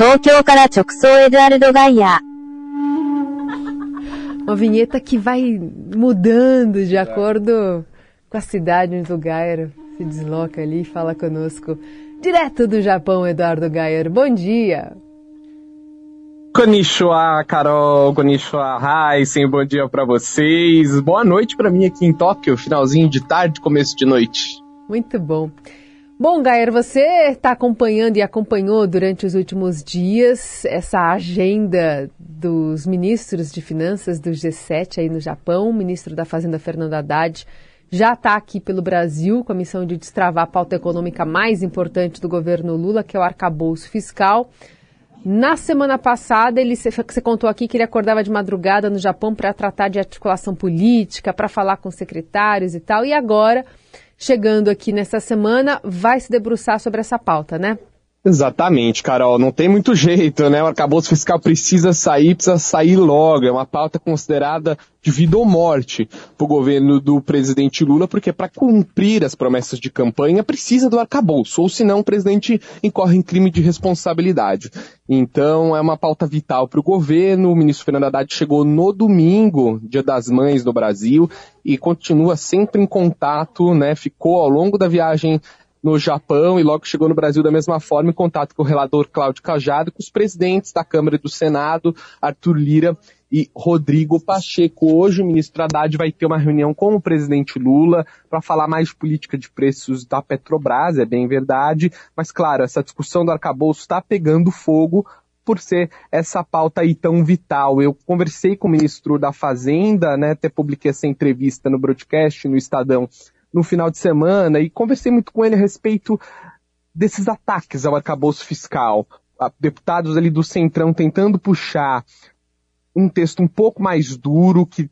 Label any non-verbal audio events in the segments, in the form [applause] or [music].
東京から直送エドアルド・ガイア。 [laughs] Uma vinheta que vai mudando de acordo com a cidade onde o Gayer se desloca ali e fala conosco. Direto do Japão, Eduardo Gayer. Bom dia! Konnichiwa, Carol, Konnichiwa, Heisen, bom dia para vocês. Boa noite para mim aqui em Tóquio, finalzinho de tarde, começo de noite. Muito bom. Bom, Gayer, você está acompanhando e acompanhou durante os últimos dias essa agenda dos ministros de finanças do G7 aí no Japão. O ministro da Fazenda, Fernando Haddad, já está aqui pelo Brasil com a missão de destravar a pauta econômica mais importante do governo Lula, que é o arcabouço fiscal. Na semana passada, ele você contou aqui que ele acordava de madrugada no Japão para tratar de articulação política, para falar com secretários e tal. E agora, chegando aqui nessa semana, vai se debruçar sobre essa pauta, né? Exatamente, Carol. Não tem muito jeito, né? O arcabouço fiscal precisa sair, precisa sair logo. É uma pauta considerada de vida ou morte para o governo do presidente Lula, porque para cumprir as promessas de campanha precisa do arcabouço, ou senão o presidente incorre em crime de responsabilidade. Então é uma pauta vital para o governo. O ministro Fernando Haddad chegou no domingo, Dia das Mães no Brasil, e continua sempre em contato, né? Ficou ao longo da viagem no Japão e logo chegou no Brasil da mesma forma em contato com o relator Cláudio Cajado e com os presidentes da Câmara e do Senado, Arthur Lira e Rodrigo Pacheco. Hoje o ministro Haddad vai ter uma reunião com o presidente Lula para falar mais de política de preços da Petrobras, é bem verdade, mas claro, essa discussão do arcabouço está pegando fogo por ser essa pauta aí tão vital. Eu conversei com o ministro da Fazenda, né, até publiquei essa entrevista no broadcast, no Estadão, no final de semana e conversei muito com ele a respeito desses ataques ao arcabouço fiscal. Deputados ali do Centrão tentando puxar um texto um pouco mais duro que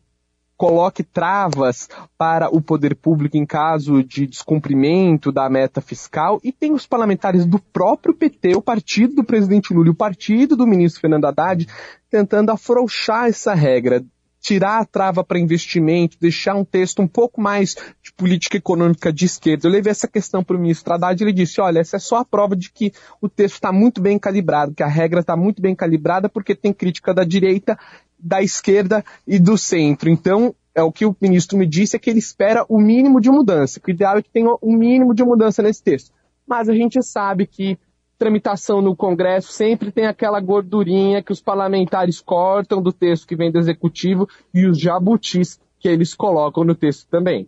coloque travas para o poder público em caso de descumprimento da meta fiscal e tem os parlamentares do próprio PT, o partido do presidente Lula e o partido do ministro Fernando Haddad tentando afrouxar essa regra, tirar a trava para investimento, deixar um texto um pouco mais de política econômica de esquerda. Eu levei essa questão para o ministro Haddad e ele disse, olha, essa é só a prova de que o texto está muito bem calibrado, que a regra está muito bem calibrada porque tem crítica da direita, da esquerda e do centro. Então, é o que o ministro me disse é que ele espera o mínimo de mudança, que o ideal é que tenha um mínimo de mudança nesse texto. Mas a gente sabe que tramitação no Congresso sempre tem aquela gordurinha que os parlamentares cortam do texto que vem do Executivo e os jabutis que eles colocam no texto também.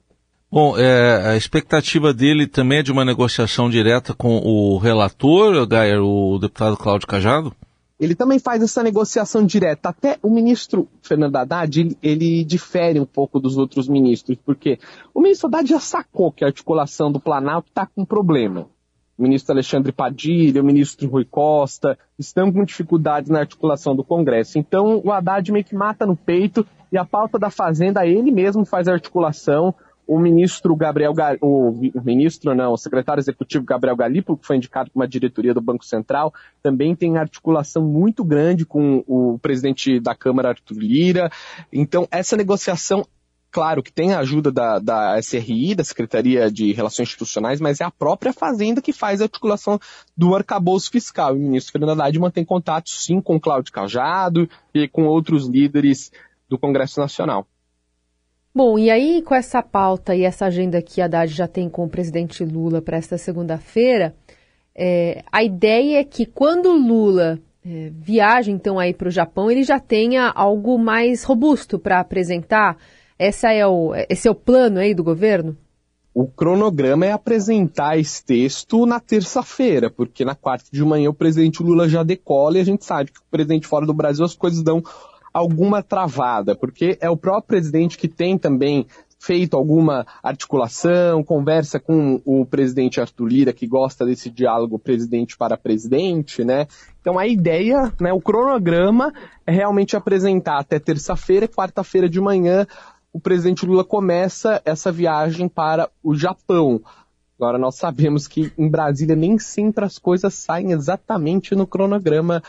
Bom, é, a expectativa dele também é de uma negociação direta com o relator, o deputado Cláudio Cajado? Ele também faz essa negociação direta. Até o ministro Fernando Haddad, ele, ele difere um pouco dos outros ministros, porque o ministro Haddad já sacou que a articulação do Planalto está com problema ministro Alexandre Padilha, o ministro Rui Costa, estão com dificuldades na articulação do Congresso. Então, o Haddad meio que mata no peito e a pauta da Fazenda, ele mesmo faz a articulação. O ministro Gabriel, o ministro não, o secretário executivo Gabriel Galipo, que foi indicado para uma diretoria do Banco Central, também tem articulação muito grande com o presidente da Câmara, Arthur Lira. Então, essa negociação claro que tem a ajuda da, da SRI, da Secretaria de Relações Institucionais, mas é a própria Fazenda que faz a articulação do arcabouço fiscal. E o ministro Fernando Haddad mantém contato, sim, com Cláudio Cajado e com outros líderes do Congresso Nacional. Bom, e aí com essa pauta e essa agenda que a Haddad já tem com o presidente Lula para esta segunda-feira, é, a ideia é que quando Lula é, viaja então aí para o Japão, ele já tenha algo mais robusto para apresentar. Essa é o, esse é o plano aí do governo? O cronograma é apresentar esse texto na terça-feira, porque na quarta de manhã o presidente Lula já decola e a gente sabe que o presidente fora do Brasil as coisas dão alguma travada, porque é o próprio presidente que tem também feito alguma articulação, conversa com o presidente Arthur Lira, que gosta desse diálogo presidente para presidente, né? Então a ideia, né, o cronograma é realmente apresentar até terça-feira, quarta-feira de manhã, o presidente Lula começa essa viagem para o Japão. Agora nós sabemos que em Brasília nem sempre as coisas saem exatamente no cronograma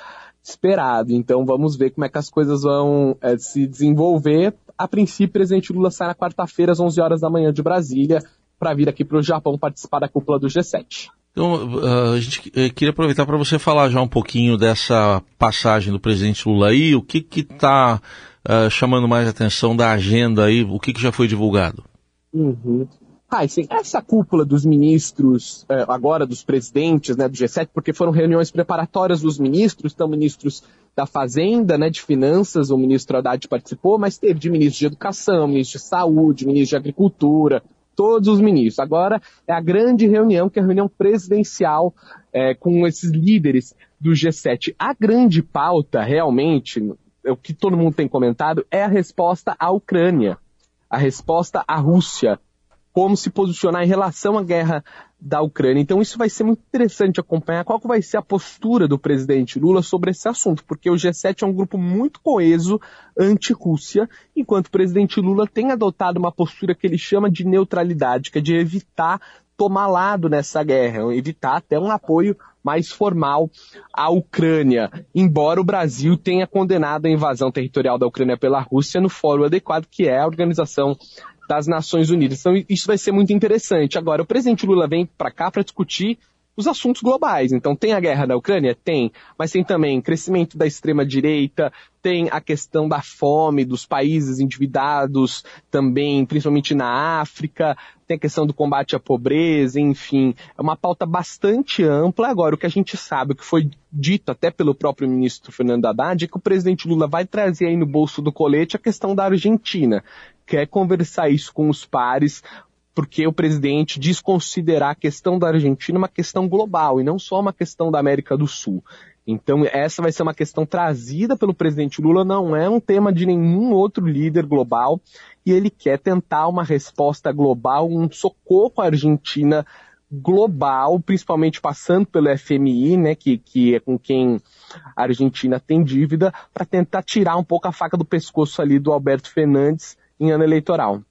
esperado. Então vamos ver como é que as coisas vão é, se desenvolver. A princípio, o presidente Lula sai na quarta-feira às 11 horas da manhã de Brasília para vir aqui para o Japão participar da cúpula do G7. Então, uh, a gente eh, queria aproveitar para você falar já um pouquinho dessa passagem do presidente Lula aí, o que está uh, chamando mais atenção da agenda aí, o que, que já foi divulgado? Uhum. Ah, sim, essa cúpula dos ministros, eh, agora dos presidentes né, do G7, porque foram reuniões preparatórias dos ministros, então ministros da Fazenda, né, de Finanças, o ministro Haddad participou, mas teve de ministro de Educação, ministro de Saúde, ministro de Agricultura, todos os ministros. Agora é a grande reunião, que é a reunião presidencial é, com esses líderes do G7. A grande pauta, realmente, o que todo mundo tem comentado, é a resposta à Ucrânia, a resposta à Rússia, como se posicionar em relação à guerra da Ucrânia. Então isso vai ser muito interessante acompanhar qual vai ser a postura do presidente Lula sobre esse assunto, porque o G7 é um grupo muito coeso anti-Rússia, enquanto o presidente Lula tem adotado uma postura que ele chama de neutralidade, que é de evitar tomar lado nessa guerra, evitar até um apoio mais formal à Ucrânia, embora o Brasil tenha condenado a invasão territorial da Ucrânia pela Rússia no fórum adequado, que é a Organização das Nações Unidas. Então isso vai ser muito interessante. Agora, o presidente Lula vem para cá para discutir os assuntos globais. Então, tem a guerra da Ucrânia? Tem. Mas tem também crescimento da extrema-direita, tem a questão da fome dos países endividados também, principalmente na África, tem a questão do combate à pobreza, enfim. É uma pauta bastante ampla. Agora, o que a gente sabe, o que foi dito até pelo próprio ministro Fernando Haddad, é que o presidente Lula vai trazer aí no bolso do colete a questão da Argentina. Quer conversar isso com os pares, porque o presidente diz considerar a questão da Argentina uma questão global e não só uma questão da América do Sul. Então, essa vai ser uma questão trazida pelo presidente Lula, não é um tema de nenhum outro líder global, e ele quer tentar uma resposta global, um socorro à Argentina global, principalmente passando pelo FMI, né, que, que é com quem a Argentina tem dívida, para tentar tirar um pouco a faca do pescoço ali do Alberto Fernandes em ano eleitoral.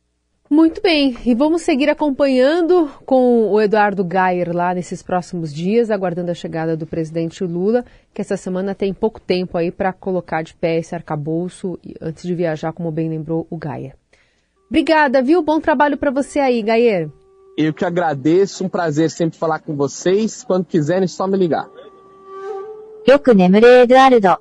Muito bem, e vamos seguir acompanhando com o Eduardo Gayer lá nesses próximos dias, aguardando a chegada do presidente Lula, que essa semana tem pouco tempo aí para colocar de pé esse arcabouço antes de viajar, como bem lembrou o Gayer. Obrigada, viu? Bom trabalho para você aí, Gayer. Eu que agradeço, um prazer sempre falar com vocês. Quando quiserem, só me ligar. よく眠れエドアルド。